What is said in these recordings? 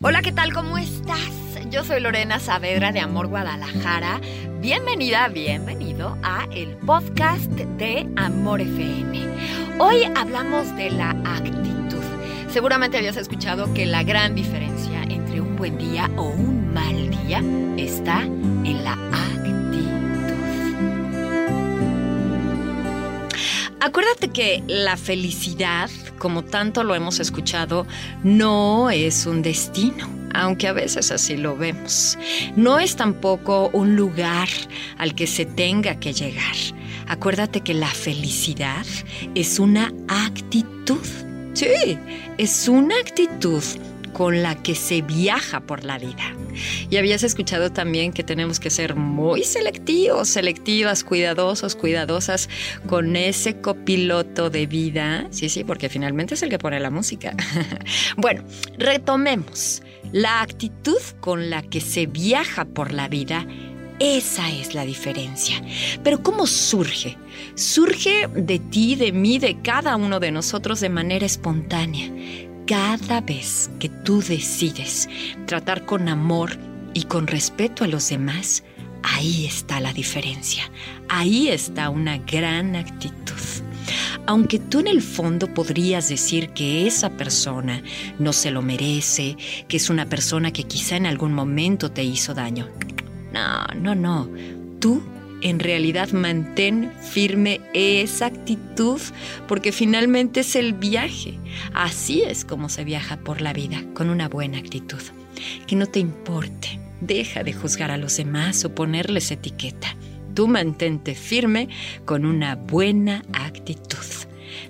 Hola, ¿qué tal? ¿Cómo estás? Yo soy Lorena Saavedra de Amor Guadalajara. Bienvenida, bienvenido a el podcast de Amor FM. Hoy hablamos de la actitud. Seguramente habías escuchado que la gran diferencia entre un buen día o un mal día está en la actitud. Acuérdate que la felicidad, como tanto lo hemos escuchado, no es un destino, aunque a veces así lo vemos. No es tampoco un lugar al que se tenga que llegar. Acuérdate que la felicidad es una actitud. Sí, es una actitud con la que se viaja por la vida. Y habías escuchado también que tenemos que ser muy selectivos, selectivas, cuidadosos, cuidadosas con ese copiloto de vida. Sí, sí, porque finalmente es el que pone la música. bueno, retomemos. La actitud con la que se viaja por la vida esa es la diferencia. Pero ¿cómo surge? Surge de ti, de mí, de cada uno de nosotros de manera espontánea cada vez que tú decides tratar con amor y con respeto a los demás, ahí está la diferencia. Ahí está una gran actitud. Aunque tú en el fondo podrías decir que esa persona no se lo merece, que es una persona que quizá en algún momento te hizo daño. No, no, no. Tú en realidad mantén firme esa actitud porque finalmente es el viaje. Así es como se viaja por la vida, con una buena actitud. Que no te importe, deja de juzgar a los demás o ponerles etiqueta. Tú mantente firme con una buena actitud.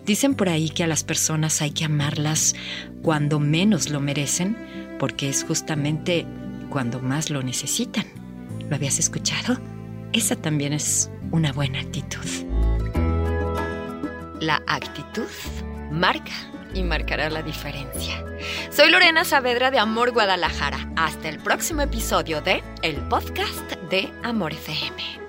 Dicen por ahí que a las personas hay que amarlas cuando menos lo merecen porque es justamente cuando más lo necesitan. ¿Lo habías escuchado? Esa también es una buena actitud. La actitud marca y marcará la diferencia. Soy Lorena Saavedra de Amor Guadalajara. Hasta el próximo episodio de El Podcast de Amor FM.